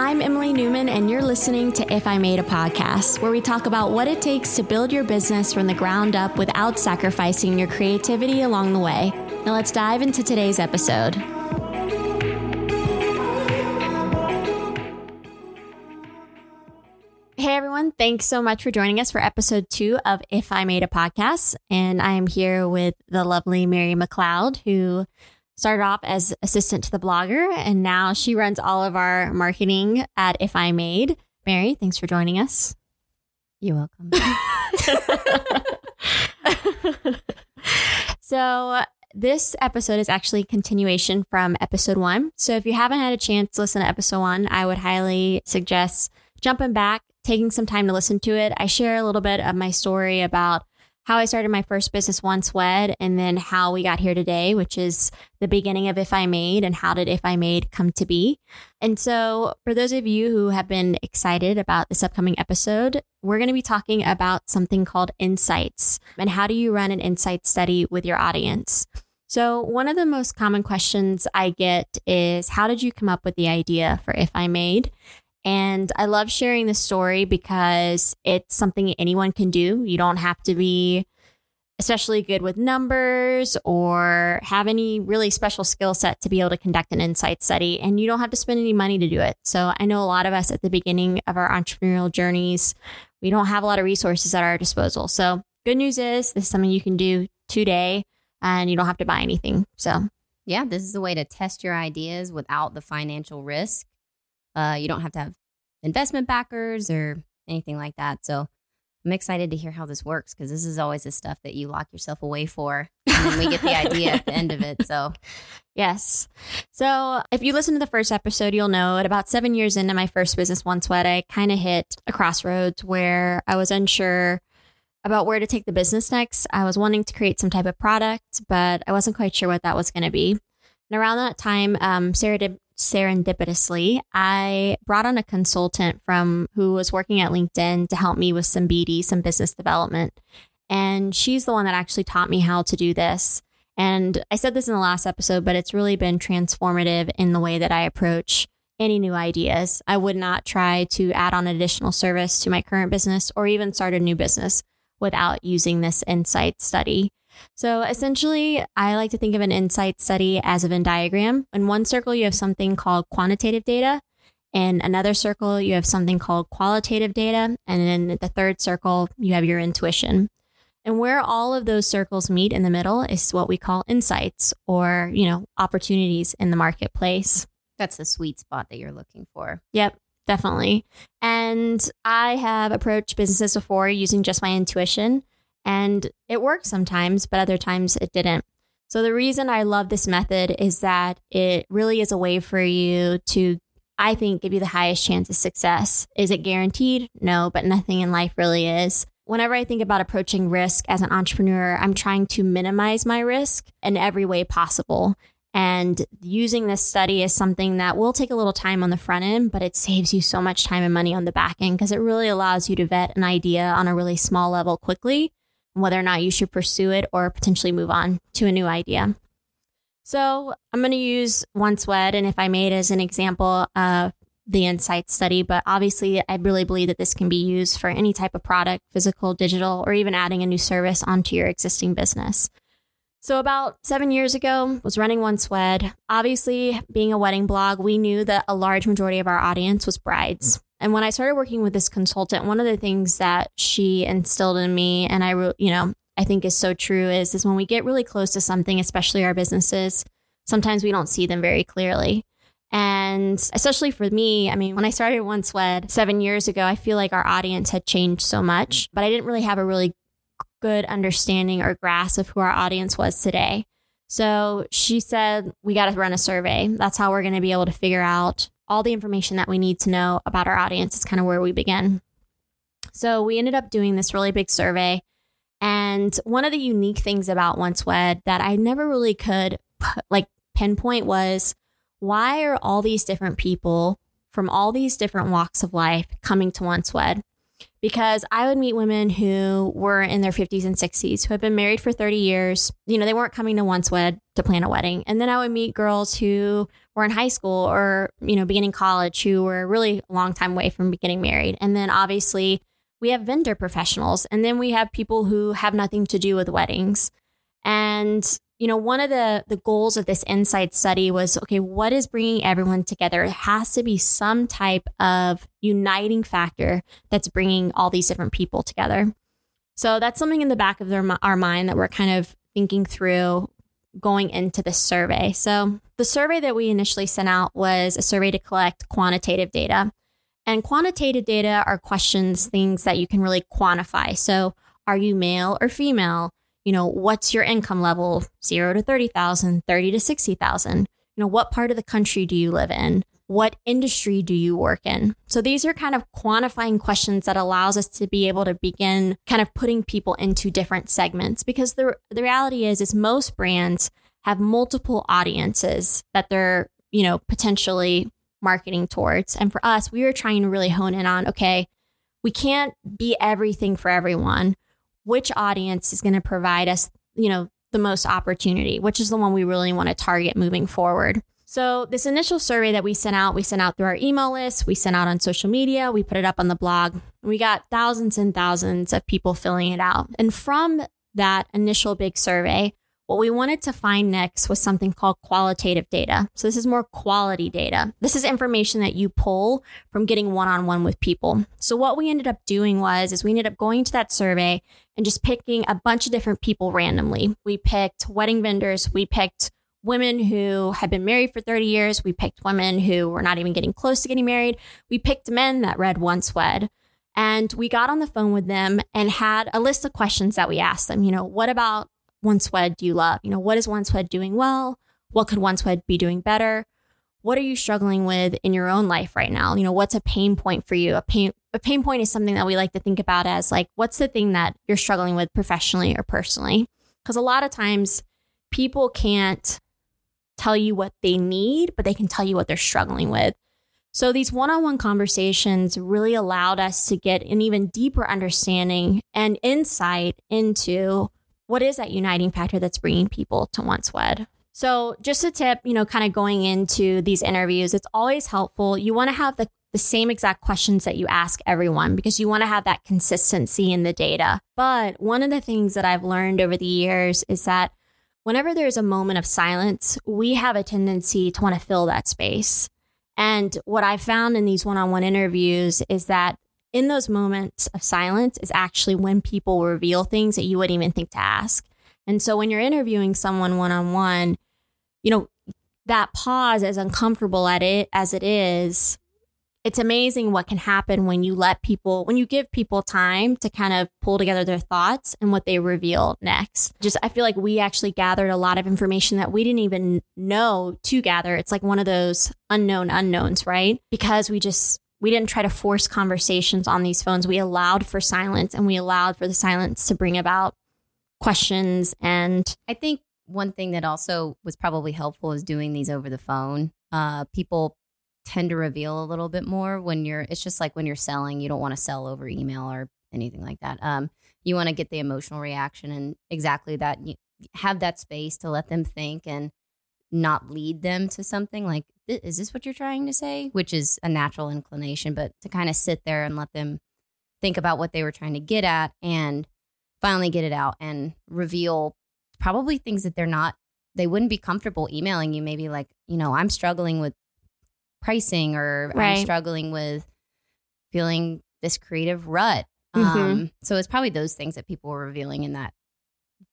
I'm Emily Newman, and you're listening to If I Made a Podcast, where we talk about what it takes to build your business from the ground up without sacrificing your creativity along the way. Now, let's dive into today's episode. Hey everyone, thanks so much for joining us for episode two of If I Made a Podcast. And I am here with the lovely Mary McLeod, who started off as assistant to the blogger, and now she runs all of our marketing at If I Made. Mary, thanks for joining us. You're welcome. so, this episode is actually continuation from episode one. So, if you haven't had a chance to listen to episode one, I would highly suggest jumping back, taking some time to listen to it. I share a little bit of my story about how I started my first business once wed and then how we got here today, which is the beginning of If I Made and how did If I Made come to be. And so for those of you who have been excited about this upcoming episode, we're going to be talking about something called insights and how do you run an insight study with your audience. So, one of the most common questions I get is How did you come up with the idea for If I Made? And I love sharing this story because it's something anyone can do. You don't have to be especially good with numbers or have any really special skill set to be able to conduct an insight study. And you don't have to spend any money to do it. So I know a lot of us at the beginning of our entrepreneurial journeys, we don't have a lot of resources at our disposal. So good news is this is something you can do today and you don't have to buy anything. So yeah, this is a way to test your ideas without the financial risk uh, you don't have to have investment backers or anything like that. So I'm excited to hear how this works because this is always the stuff that you lock yourself away for. And we get the idea at the end of it. So, yes. So, if you listen to the first episode, you'll know at about seven years into my first business, Once Wed, I kind of hit a crossroads where I was unsure about where to take the business next. I was wanting to create some type of product, but I wasn't quite sure what that was going to be. And around that time, um, Sarah did serendipitously, I brought on a consultant from who was working at LinkedIn to help me with some BD, some business development. And she's the one that actually taught me how to do this. And I said this in the last episode, but it's really been transformative in the way that I approach any new ideas. I would not try to add on additional service to my current business or even start a new business without using this insight study. So essentially, I like to think of an insight study as a Venn diagram. In one circle, you have something called quantitative data. In another circle, you have something called qualitative data. And in the third circle, you have your intuition. And where all of those circles meet in the middle is what we call insights or, you know, opportunities in the marketplace. That's the sweet spot that you're looking for. Yep, definitely. And I have approached businesses before using just my intuition. And it worked sometimes, but other times it didn't. So the reason I love this method is that it really is a way for you to, I think, give you the highest chance of success. Is it guaranteed? No, but nothing in life really is. Whenever I think about approaching risk as an entrepreneur, I'm trying to minimize my risk in every way possible. And using this study is something that will take a little time on the front end, but it saves you so much time and money on the back end because it really allows you to vet an idea on a really small level quickly whether or not you should pursue it or potentially move on to a new idea. So I'm going to use Once Wed and If I Made as an example of the insight study, but obviously I really believe that this can be used for any type of product, physical, digital, or even adding a new service onto your existing business. So about seven years ago, was running Once Wed. Obviously, being a wedding blog, we knew that a large majority of our audience was brides. And when I started working with this consultant, one of the things that she instilled in me, and I, you know, I think is so true is, is when we get really close to something, especially our businesses, sometimes we don't see them very clearly. And especially for me, I mean, when I started Once Wed seven years ago, I feel like our audience had changed so much, but I didn't really have a really good understanding or grasp of who our audience was today. So she said, we got to run a survey. That's how we're going to be able to figure out all the information that we need to know about our audience is kind of where we begin. So we ended up doing this really big survey. And one of the unique things about Once Wed that I never really could like pinpoint was why are all these different people from all these different walks of life coming to Once Wed? Because I would meet women who were in their 50s and 60s who had been married for 30 years. You know, they weren't coming to Once Wed to plan a wedding. And then I would meet girls who were in high school or, you know, beginning college who were really a long time away from getting married. And then obviously we have vendor professionals and then we have people who have nothing to do with weddings. And you know, one of the the goals of this insight study was okay, what is bringing everyone together? It has to be some type of uniting factor that's bringing all these different people together. So that's something in the back of their, our mind that we're kind of thinking through going into this survey. So the survey that we initially sent out was a survey to collect quantitative data. And quantitative data are questions, things that you can really quantify. So are you male or female? You know, what's your income level? Zero to 30,000, 30 to 60,000. You know, what part of the country do you live in? What industry do you work in? So these are kind of quantifying questions that allows us to be able to begin kind of putting people into different segments because the, the reality is, is most brands have multiple audiences that they're, you know, potentially marketing towards. And for us, we were trying to really hone in on, okay, we can't be everything for everyone which audience is going to provide us, you know, the most opportunity, which is the one we really want to target moving forward. So, this initial survey that we sent out, we sent out through our email list, we sent out on social media, we put it up on the blog. We got thousands and thousands of people filling it out. And from that initial big survey, what we wanted to find next was something called qualitative data. So this is more quality data. This is information that you pull from getting one-on-one with people. So what we ended up doing was is we ended up going to that survey and just picking a bunch of different people randomly. We picked wedding vendors, we picked women who had been married for 30 years, we picked women who were not even getting close to getting married, we picked men that read once wed. And we got on the phone with them and had a list of questions that we asked them. You know, what about once wed do you love? You know, what is once wed doing well? What could once wed be doing better? What are you struggling with in your own life right now? You know, what's a pain point for you? A pain a pain point is something that we like to think about as like what's the thing that you're struggling with professionally or personally? Because a lot of times people can't tell you what they need, but they can tell you what they're struggling with. So these one on one conversations really allowed us to get an even deeper understanding and insight into what is that uniting factor that's bringing people to once wed? So, just a tip, you know, kind of going into these interviews, it's always helpful. You want to have the, the same exact questions that you ask everyone because you want to have that consistency in the data. But one of the things that I've learned over the years is that whenever there's a moment of silence, we have a tendency to want to fill that space. And what I found in these one on one interviews is that in those moments of silence is actually when people reveal things that you wouldn't even think to ask. And so when you're interviewing someone one on one, you know, that pause, as uncomfortable at it as it is, it's amazing what can happen when you let people, when you give people time to kind of pull together their thoughts and what they reveal next. Just, I feel like we actually gathered a lot of information that we didn't even know to gather. It's like one of those unknown unknowns, right? Because we just, we didn't try to force conversations on these phones. We allowed for silence and we allowed for the silence to bring about questions. And I think one thing that also was probably helpful is doing these over the phone. Uh, people tend to reveal a little bit more when you're, it's just like when you're selling, you don't want to sell over email or anything like that. Um, you want to get the emotional reaction and exactly that. You have that space to let them think and not lead them to something like is this what you're trying to say? Which is a natural inclination but to kind of sit there and let them think about what they were trying to get at and finally get it out and reveal probably things that they're not they wouldn't be comfortable emailing you. Maybe like you know i'm struggling with pricing or right. i'm struggling with feeling this creative rut. Mm-hmm. um, so it's probably those things that people were revealing in that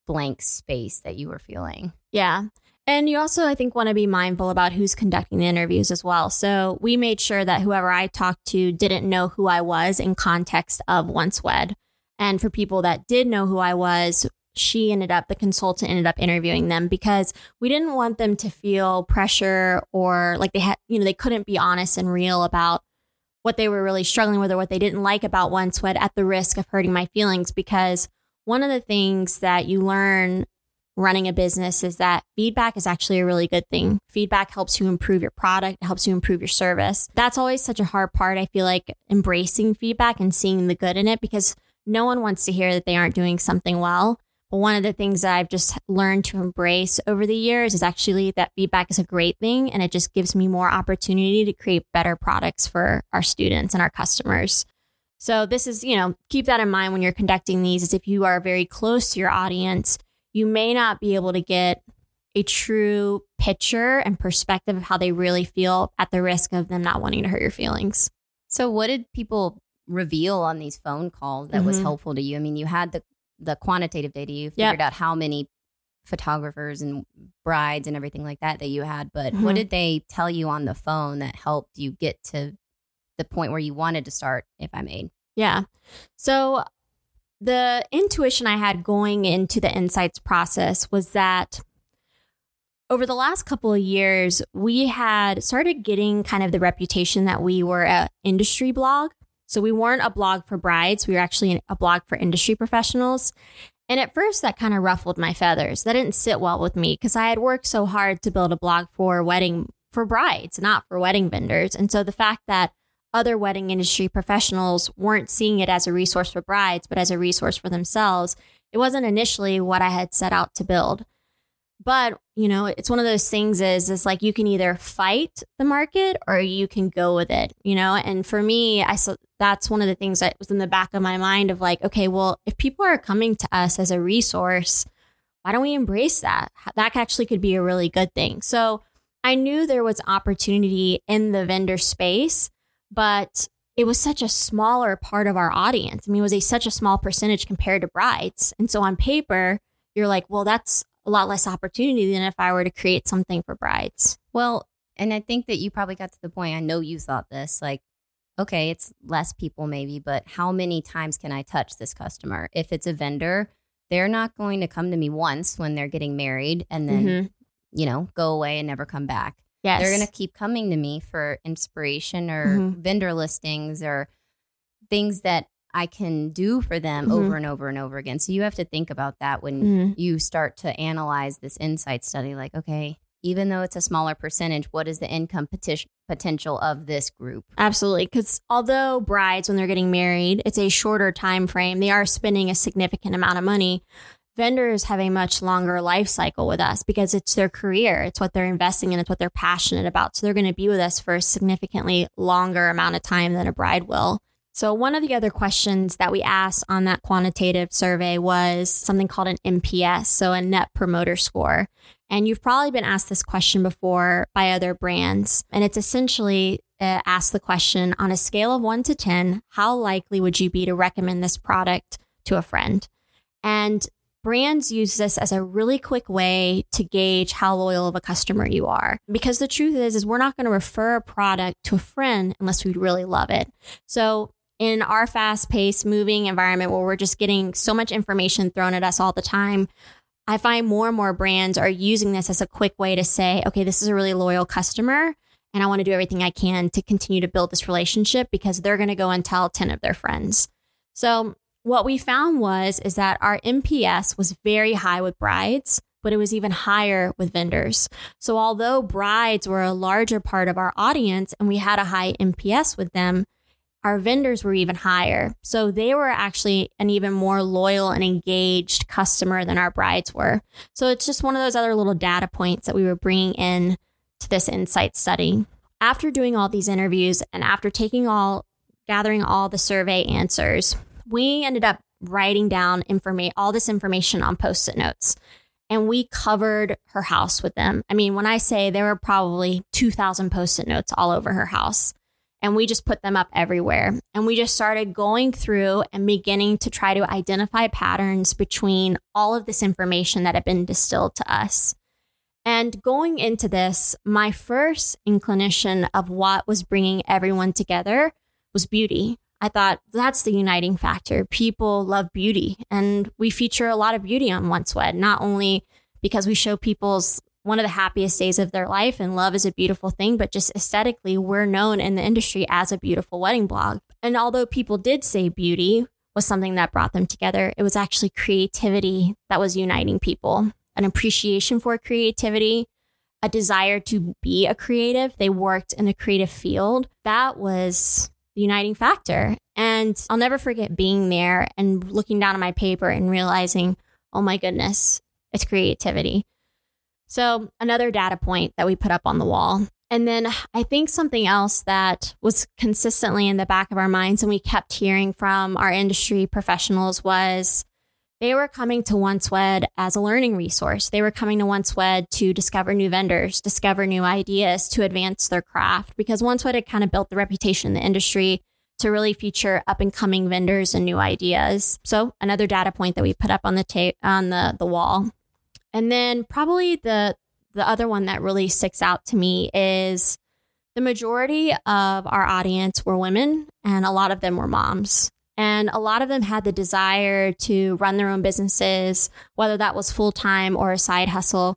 blank space that you were feeling. Yeah and you also, I think, want to be mindful about who's conducting the interviews as well. So we made sure that whoever I talked to didn't know who I was in context of Once Wed. And for people that did know who I was, she ended up, the consultant ended up interviewing them because we didn't want them to feel pressure or like they had, you know, they couldn't be honest and real about what they were really struggling with or what they didn't like about Once Wed at the risk of hurting my feelings. Because one of the things that you learn running a business is that feedback is actually a really good thing. Feedback helps you improve your product, it helps you improve your service. That's always such a hard part. I feel like embracing feedback and seeing the good in it because no one wants to hear that they aren't doing something well. But one of the things that I've just learned to embrace over the years is actually that feedback is a great thing and it just gives me more opportunity to create better products for our students and our customers. So this is, you know, keep that in mind when you're conducting these is if you are very close to your audience, you may not be able to get a true picture and perspective of how they really feel at the risk of them not wanting to hurt your feelings. So, what did people reveal on these phone calls that was Mhm. helpful to you? I mean, you had the the quantitative data. You figured out how many photographers and brides and everything like that that you had, but Mhm. what did they tell you on the phone that helped you get to the point where you wanted to start? If I made Yeah. So the intuition I had going into the insights process was that over the last couple of years, we had started getting kind of the reputation that we were an industry blog. So we weren't a blog for brides. We were actually a blog for industry professionals. And at first, that kind of ruffled my feathers. That didn't sit well with me because I had worked so hard to build a blog for wedding for brides, not for wedding vendors. And so the fact that other wedding industry professionals weren't seeing it as a resource for brides, but as a resource for themselves, it wasn't initially what I had set out to build. But, you know, it's one of those things is it's like you can either fight the market or you can go with it, you know? And for me, I so that's one of the things that was in the back of my mind of like, okay, well, if people are coming to us as a resource, why don't we embrace that? That actually could be a really good thing. So I knew there was opportunity in the vendor space, but it was such a smaller part of our audience. I mean, it was a such a small percentage compared to brides. And so on paper, you're like, well, that's a lot less opportunity than if I were to create something for brides. Well, and I think that you probably got to the point. I know you thought this, like, okay, it's less people maybe, but how many times can I touch this customer? If it's a vendor, they're not going to come to me once when they're getting married and then, Mhm. you know, go away and never come back. Yes. They're going to keep coming to me for inspiration or Mhm. vendor listings or things that I can do for them Mhm. over and over and over again. So you have to think about that when Mhm. you start to analyze this insight study like okay even though it's a smaller percentage what is the income peti- potential of this group Absolutely, because although brides, when they're getting married, it's a shorter time frame. They are spending a significant amount of money. Vendors have a much longer life cycle with us because it's their career. It's what they're investing in. It's what they're passionate about. So they're going to be with us for a significantly longer amount of time than a bride will. So one of the other questions that we asked on that quantitative survey was something called an NPS, so a net promoter score. And you've probably been asked this question before by other brands. And it's essentially uh, ask the question on a scale of one to 10, how likely would you be to recommend this product to a friend? And brands use this as a really quick way to gauge how loyal of a customer you are. Because the truth is, is we're not going to refer a product to a friend unless we really love it. So in our fast paced moving environment where we're just getting so much information thrown at us all the time, I find more and more brands are using this as a quick way to say, okay, this is a really loyal customer. And I want to do everything I can to continue to build this relationship because they're going to go and tell 10 of their friends. So what we found was is that our NPS was very high with brides, but it was even higher with vendors. So although brides were a larger part of our audience and we had a high NPS with them, our vendors were even higher. So they were actually an even more loyal and engaged customer than our brides were. So it's just one of those other little data points that we were bringing in to this insight study. After doing all these interviews and after taking all, gathering all the survey answers, we ended up writing down information, all this information on post it notes. And we covered her house with them. I mean, when I say there were probably 2,000 post it notes all over her house and we just put them up everywhere. And we just started going through and beginning to try to identify patterns between all of this information that had been distilled to us. And going into this, my first inclination of what was bringing everyone together was beauty. I thought that's the uniting factor. People love beauty, and we feature a lot of beauty on Once Wed, not only because we show people's one of the happiest days of their life and love is a beautiful thing, but just aesthetically, we're known in the industry as a beautiful wedding blog. And although people did say beauty was something that brought them together, it was actually creativity that was uniting people. an appreciation for creativity, a desire to be a creative. They worked in a creative field. That was the uniting factor. And I'll never forget being there and looking down at my paper and realizing, oh my goodness, it's creativity. So, another data point that we put up on the wall. And then I think something else that was consistently in the back of our minds and we kept hearing from our industry professionals was they were coming to Once Wed as a learning resource. They were coming to Once Wed to discover new vendors, discover new ideas, to advance their craft because Once Wed had kind of built the reputation in the industry to really feature up and coming vendors and new ideas. So another data point that we put up on the tape on the the wall. And then probably the the other one that really sticks out to me is the majority of our audience were women and a lot of them were moms. And a lot of them had the desire to run their own businesses, whether that was full time or a side hustle,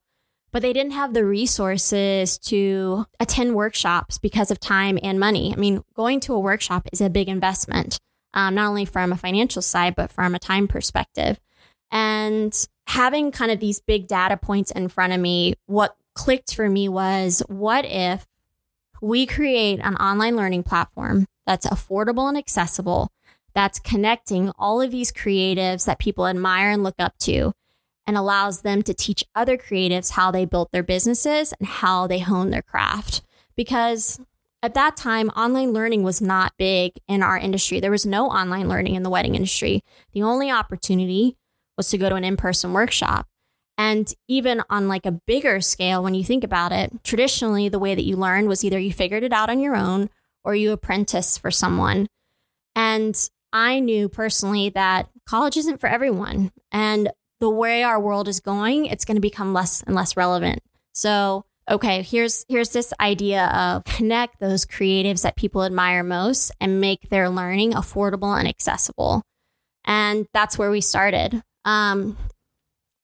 but they didn't have the resources to attend workshops because of time and money. I mean, going to a workshop is a big investment, um, not only from a financial side, but from a time perspective. And having kind of these big data points in front of me, what clicked for me was what if we create an online learning platform that's affordable and accessible that's connecting all of these creatives that people admire and look up to and allows them to teach other creatives how they built their businesses and how they hone their craft. Because at that time, online learning was not big in our industry. There was no online learning in the wedding industry. The only opportunity was to go to an in person workshop. And even on like a bigger scale, when you think about it, traditionally the way that you learned was either you figured it out on your own or you apprentice for someone. And I knew personally that college isn't for everyone. And the way our world is going, it's going to become less and less relevant. So, okay, here's here's this idea of connect those creatives that people admire most and make their learning affordable and accessible. And that's where we started. Um,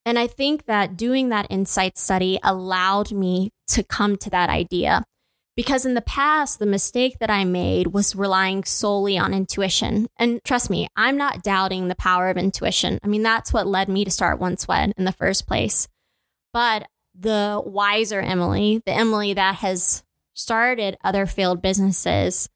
and I think that doing that insight study allowed me to come to that idea. Because in the past, the mistake that I made was relying solely on intuition. And trust me, I'm not doubting the power of intuition. I mean, that's what led me to start Once Wed in the first place. But the wiser Emily, the Emily that has started other failed businesses,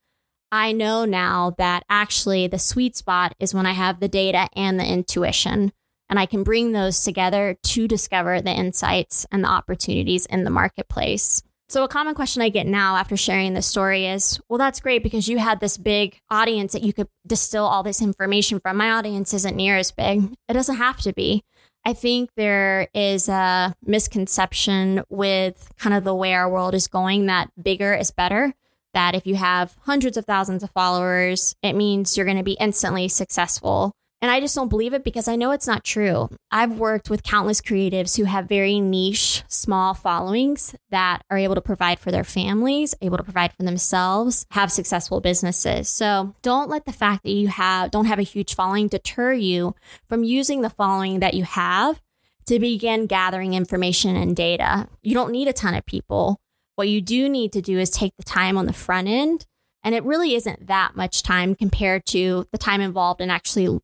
I know now that actually the sweet spot is when I have the data and the intuition. And I can bring those together to discover the insights and the opportunities in the marketplace. So, a common question I get now after sharing this story is, well, that's great because you had this big audience that you could distill all this information from. My audience isn't near as big. It doesn't have to be. I think there is a misconception with kind of the way our world is going that bigger is better. That if you have hundreds of thousands of followers, it means you're going to be instantly successful. And I just don't believe it because I know it's not true. I've worked with countless creatives who have very niche, small followings that are able to provide for their families, able to provide for themselves, have successful businesses. So don't let the fact that you have don't have a huge following deter you from using the following that you have to begin gathering information and data. You don't need a ton of people. What you do need to do is take the time on the front end and it really isn't that much time compared to the time involved in actually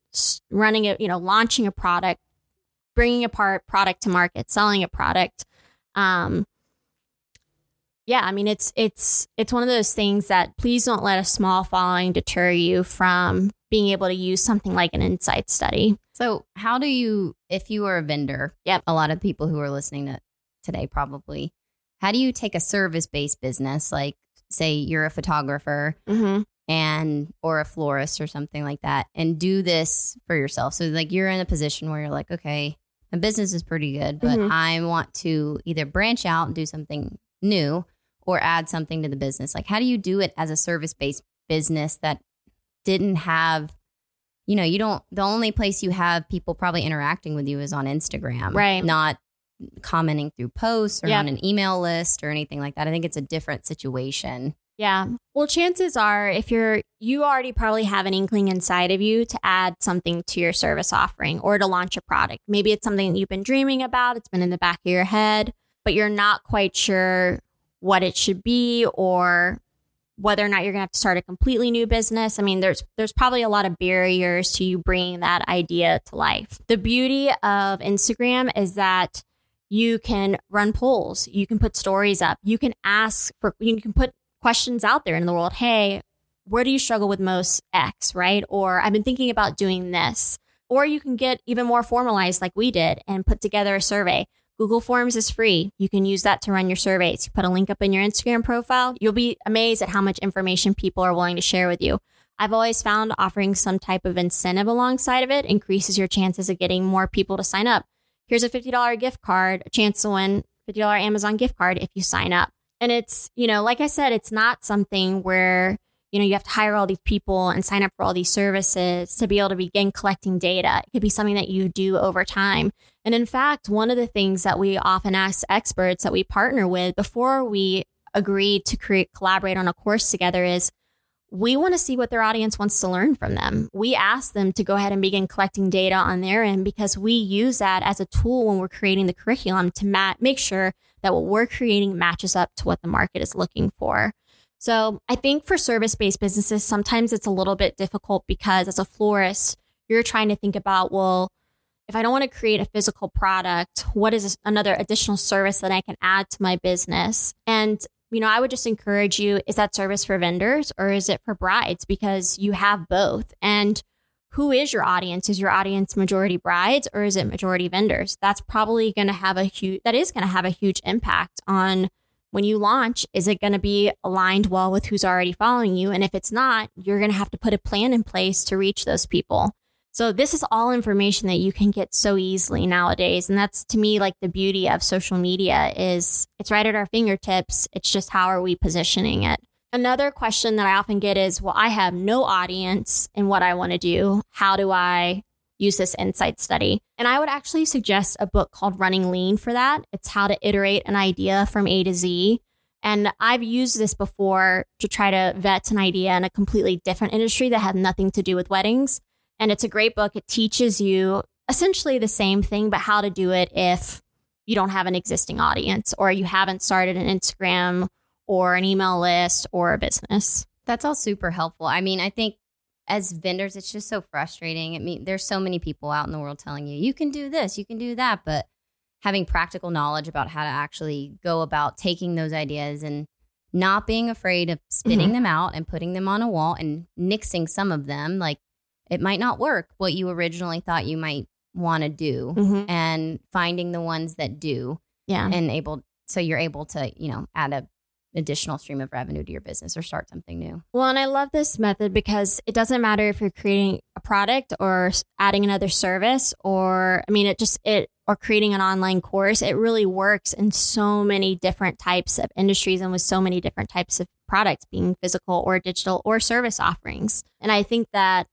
running it, you know, launching a product, bringing a part product to market, selling a product. Um, yeah, I mean, it's it's it's one of those things that please don't let a small following deter you from being able to use something like an insight study. So, how do you, if you are a vendor? Yep. A lot of people who are listening to today probably. How do you take a service based business like say you're a photographer mm-hmm. and or a florist or something like that and do this for yourself so like you're in a position where you're like okay my business is pretty good but Mhm. i want to either branch out and do something new or add something to the business like how do you do it as a service based business that didn't have you know you don't the only place you have people probably interacting with you is on instagram Right. not commenting through posts or Yep. on an email list or anything like that i think it's a different situation Yeah. Well, chances are if you're you already probably have an inkling inside of you to add something to your service offering or to launch a product. Maybe it's something that you've been dreaming about, it's been in the back of your head, but you're not quite sure what it should be or whether or not you're going to have to start a completely new business. I mean, there's there's probably a lot of barriers to you bringing that idea to life. The beauty of Instagram is that You can run polls. You can put stories up. You can ask for, you can put questions out there in the world. Hey, where do you struggle with most X, right? Or I've been thinking about doing this. Or you can get even more formalized like we did and put together a survey. Google Forms is free. You can use that to run your surveys. You put a link up in your Instagram profile. You'll be amazed at how much information people are willing to share with you. I've always found offering some type of incentive alongside of it increases your chances of getting more people to sign up. Here's a $50 gift card, a chance to win $50 Amazon gift card if you sign up. And it's, you know, like I said, it's not something where, you know, you have to hire all these people and sign up for all these services to be able to begin collecting data. It could be something that you do over time. And in fact, one of the things that we often ask experts that we partner with before we agree to create collaborate on a course together is we want to see what their audience wants to learn from them. We ask them to go ahead and begin collecting data on their end because we use that as a tool when we're creating the curriculum to ma- make sure that what we're creating matches up to what the market is looking for. So I think for service based businesses, sometimes it's a little bit difficult because as a florist, you're trying to think about, well, if I don't want to create a physical product, what is another additional service that I can add to my business? And you know, I would just encourage you is that service for vendors or is it for brides? Because you have both. And who is your audience? Is your audience majority brides or is it majority vendors? That's probably going to have a huge, that is going to have a huge impact on when you launch. Is it going to be aligned well with who's already following you? And if it's not, you're going to have to put a plan in place to reach those people. So this is all information that you can get so easily nowadays. And that's to me like the beauty of social media is it's right at our fingertips. It's just how are we positioning it? Another question that I often get is, well, I have no audience in what I want to do. How do I use this insight study? And I would actually suggest a book called Running Lean for that. It's how to iterate an idea from A to Z. And I've used this before to try to vet an idea in a completely different industry that had nothing to do with weddings. And it's a great book. It teaches you essentially the same thing, but how to do it if you don't have an existing audience or you haven't started an Instagram or an email list or a business. That's all super helpful. I mean, I think as vendors, it's just so frustrating. I mean, there's so many people out in the world telling you, you can do this, you can do that, but having practical knowledge about how to actually go about taking those ideas and not being afraid of spitting mm-hmm. them out and putting them on a wall and nixing some of them. Like it might not work what you originally thought you might want to do mm-hmm. and finding the ones that do yeah and able so you're able to you know add a additional stream of revenue to your business or start something new. Well, and I love this method because it doesn't matter if you're creating a product or adding another service or I mean it just it or creating an online course. It really works in so many different types of industries and with so many different types of products being physical or digital or service offerings. And I think that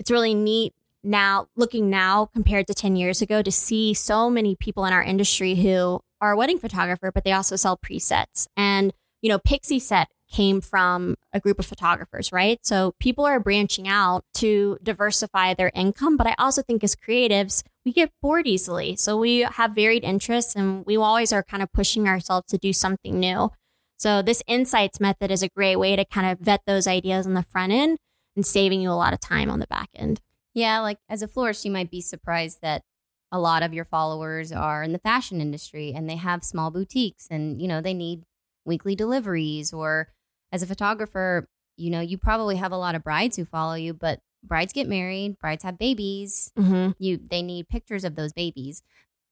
it's really neat now looking now compared to 10 years ago to see so many people in our industry who are a wedding photographer but they also sell presets. And you know Pixieset came from a group of photographers right? So people are branching out to diversify their income but i also think as creatives we get bored easily. So we have varied interests and we always are kind of pushing ourselves to do something new. So this insights method is a great way to kind of vet those ideas on the front end and saving you a lot of time on the back end. Yeah, like as a florist, you might be surprised that a lot of your followers are in the fashion industry and they have small boutiques and, you know, they need weekly deliveries. Or as a photographer, you know, you probably have a lot of brides who follow you, but brides get married, brides have babies. Mm-hmm. You they need pictures of those babies.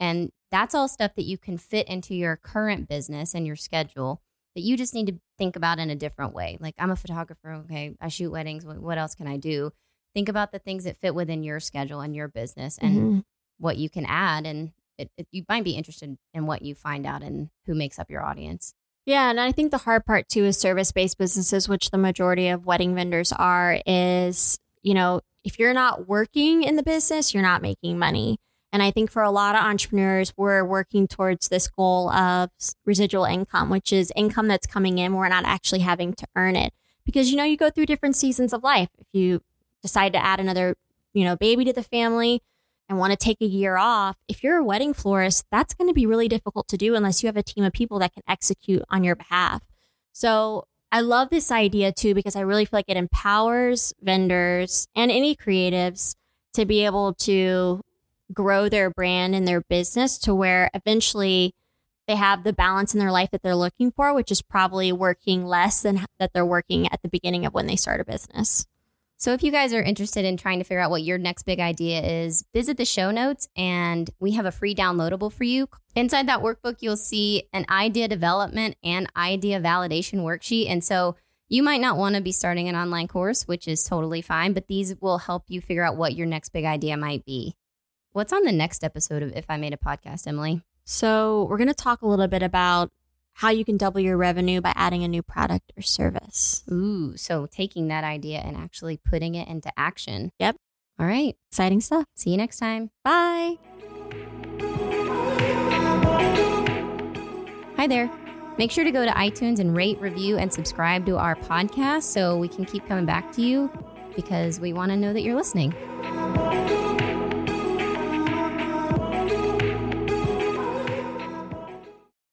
And that's all stuff that you can fit into your current business and your schedule that you just need to think about in a different way. Like, I'm a photographer. Okay. I shoot weddings. What else can I do? Think about the things that fit within your schedule and your business and mm-hmm. what you can add. And it, it, you might be interested in what you find out and who makes up your audience. Yeah, and I think the hard part too is service based businesses, which the majority of wedding vendors are, is, you know, if you're not working in the business, you're not making money. And I think for a lot of entrepreneurs, we're working towards this goal of residual income, which is income that's coming in. We're not actually having to earn it because, you know, you go through different seasons of life. If you decide to add another, you know, baby to the family and want to take a year off, if you're a wedding florist, that's going to be really difficult to do unless you have a team of people that can execute on your behalf. So I love this idea too, because I really feel like it empowers vendors and any creatives to be able to grow their brand and their business to where eventually they have the balance in their life that they're looking for, which is probably working less than that they're working at the beginning of when they start a business. So, if you guys are interested in trying to figure out what your next big idea is, visit the show notes and we have a free downloadable for you. Inside that workbook, you'll see an idea development and idea validation worksheet. And so, you might not want to be starting an online course, which is totally fine, but these will help you figure out what your next big idea might be. What's on the next episode of If I Made a Podcast, Emily? So, we're going to talk a little bit about how you can double your revenue by adding a new product or service. Ooh, so taking that idea and actually putting it into action. Yep. All right. Exciting stuff. See you next time. Bye. Hi there. Make sure to go to iTunes and rate, review, and subscribe to our podcast so we can keep coming back to you because we want to know that you're listening.